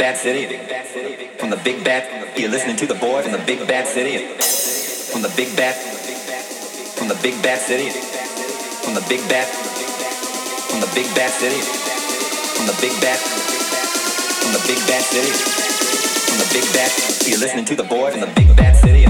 Bad City. From the Big Bad. You're listening to the boy from the Big Bad City. From the Big Bad. From the Big Bad City. From the Big Bad. From the Big Bad City. From the Big Bad. From the Big Bad City. From the Big Bad. You're listening to the boy from the Big Bad City.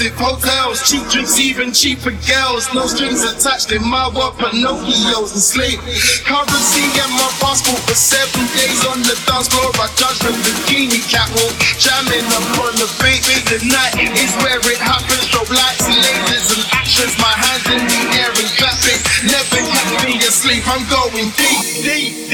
expensive hotels, cheap drinks, even cheaper girls. No strings attached in my world, Pinocchios and. Currency and my passport for seven days on the dance floor. I judge the bikini catwalk, jamming up on the beat. The night is where it happens. Strobe lights, lasers, and actions. My hands in the air and clapping. Never catch me asleep. I'm going deep, deep.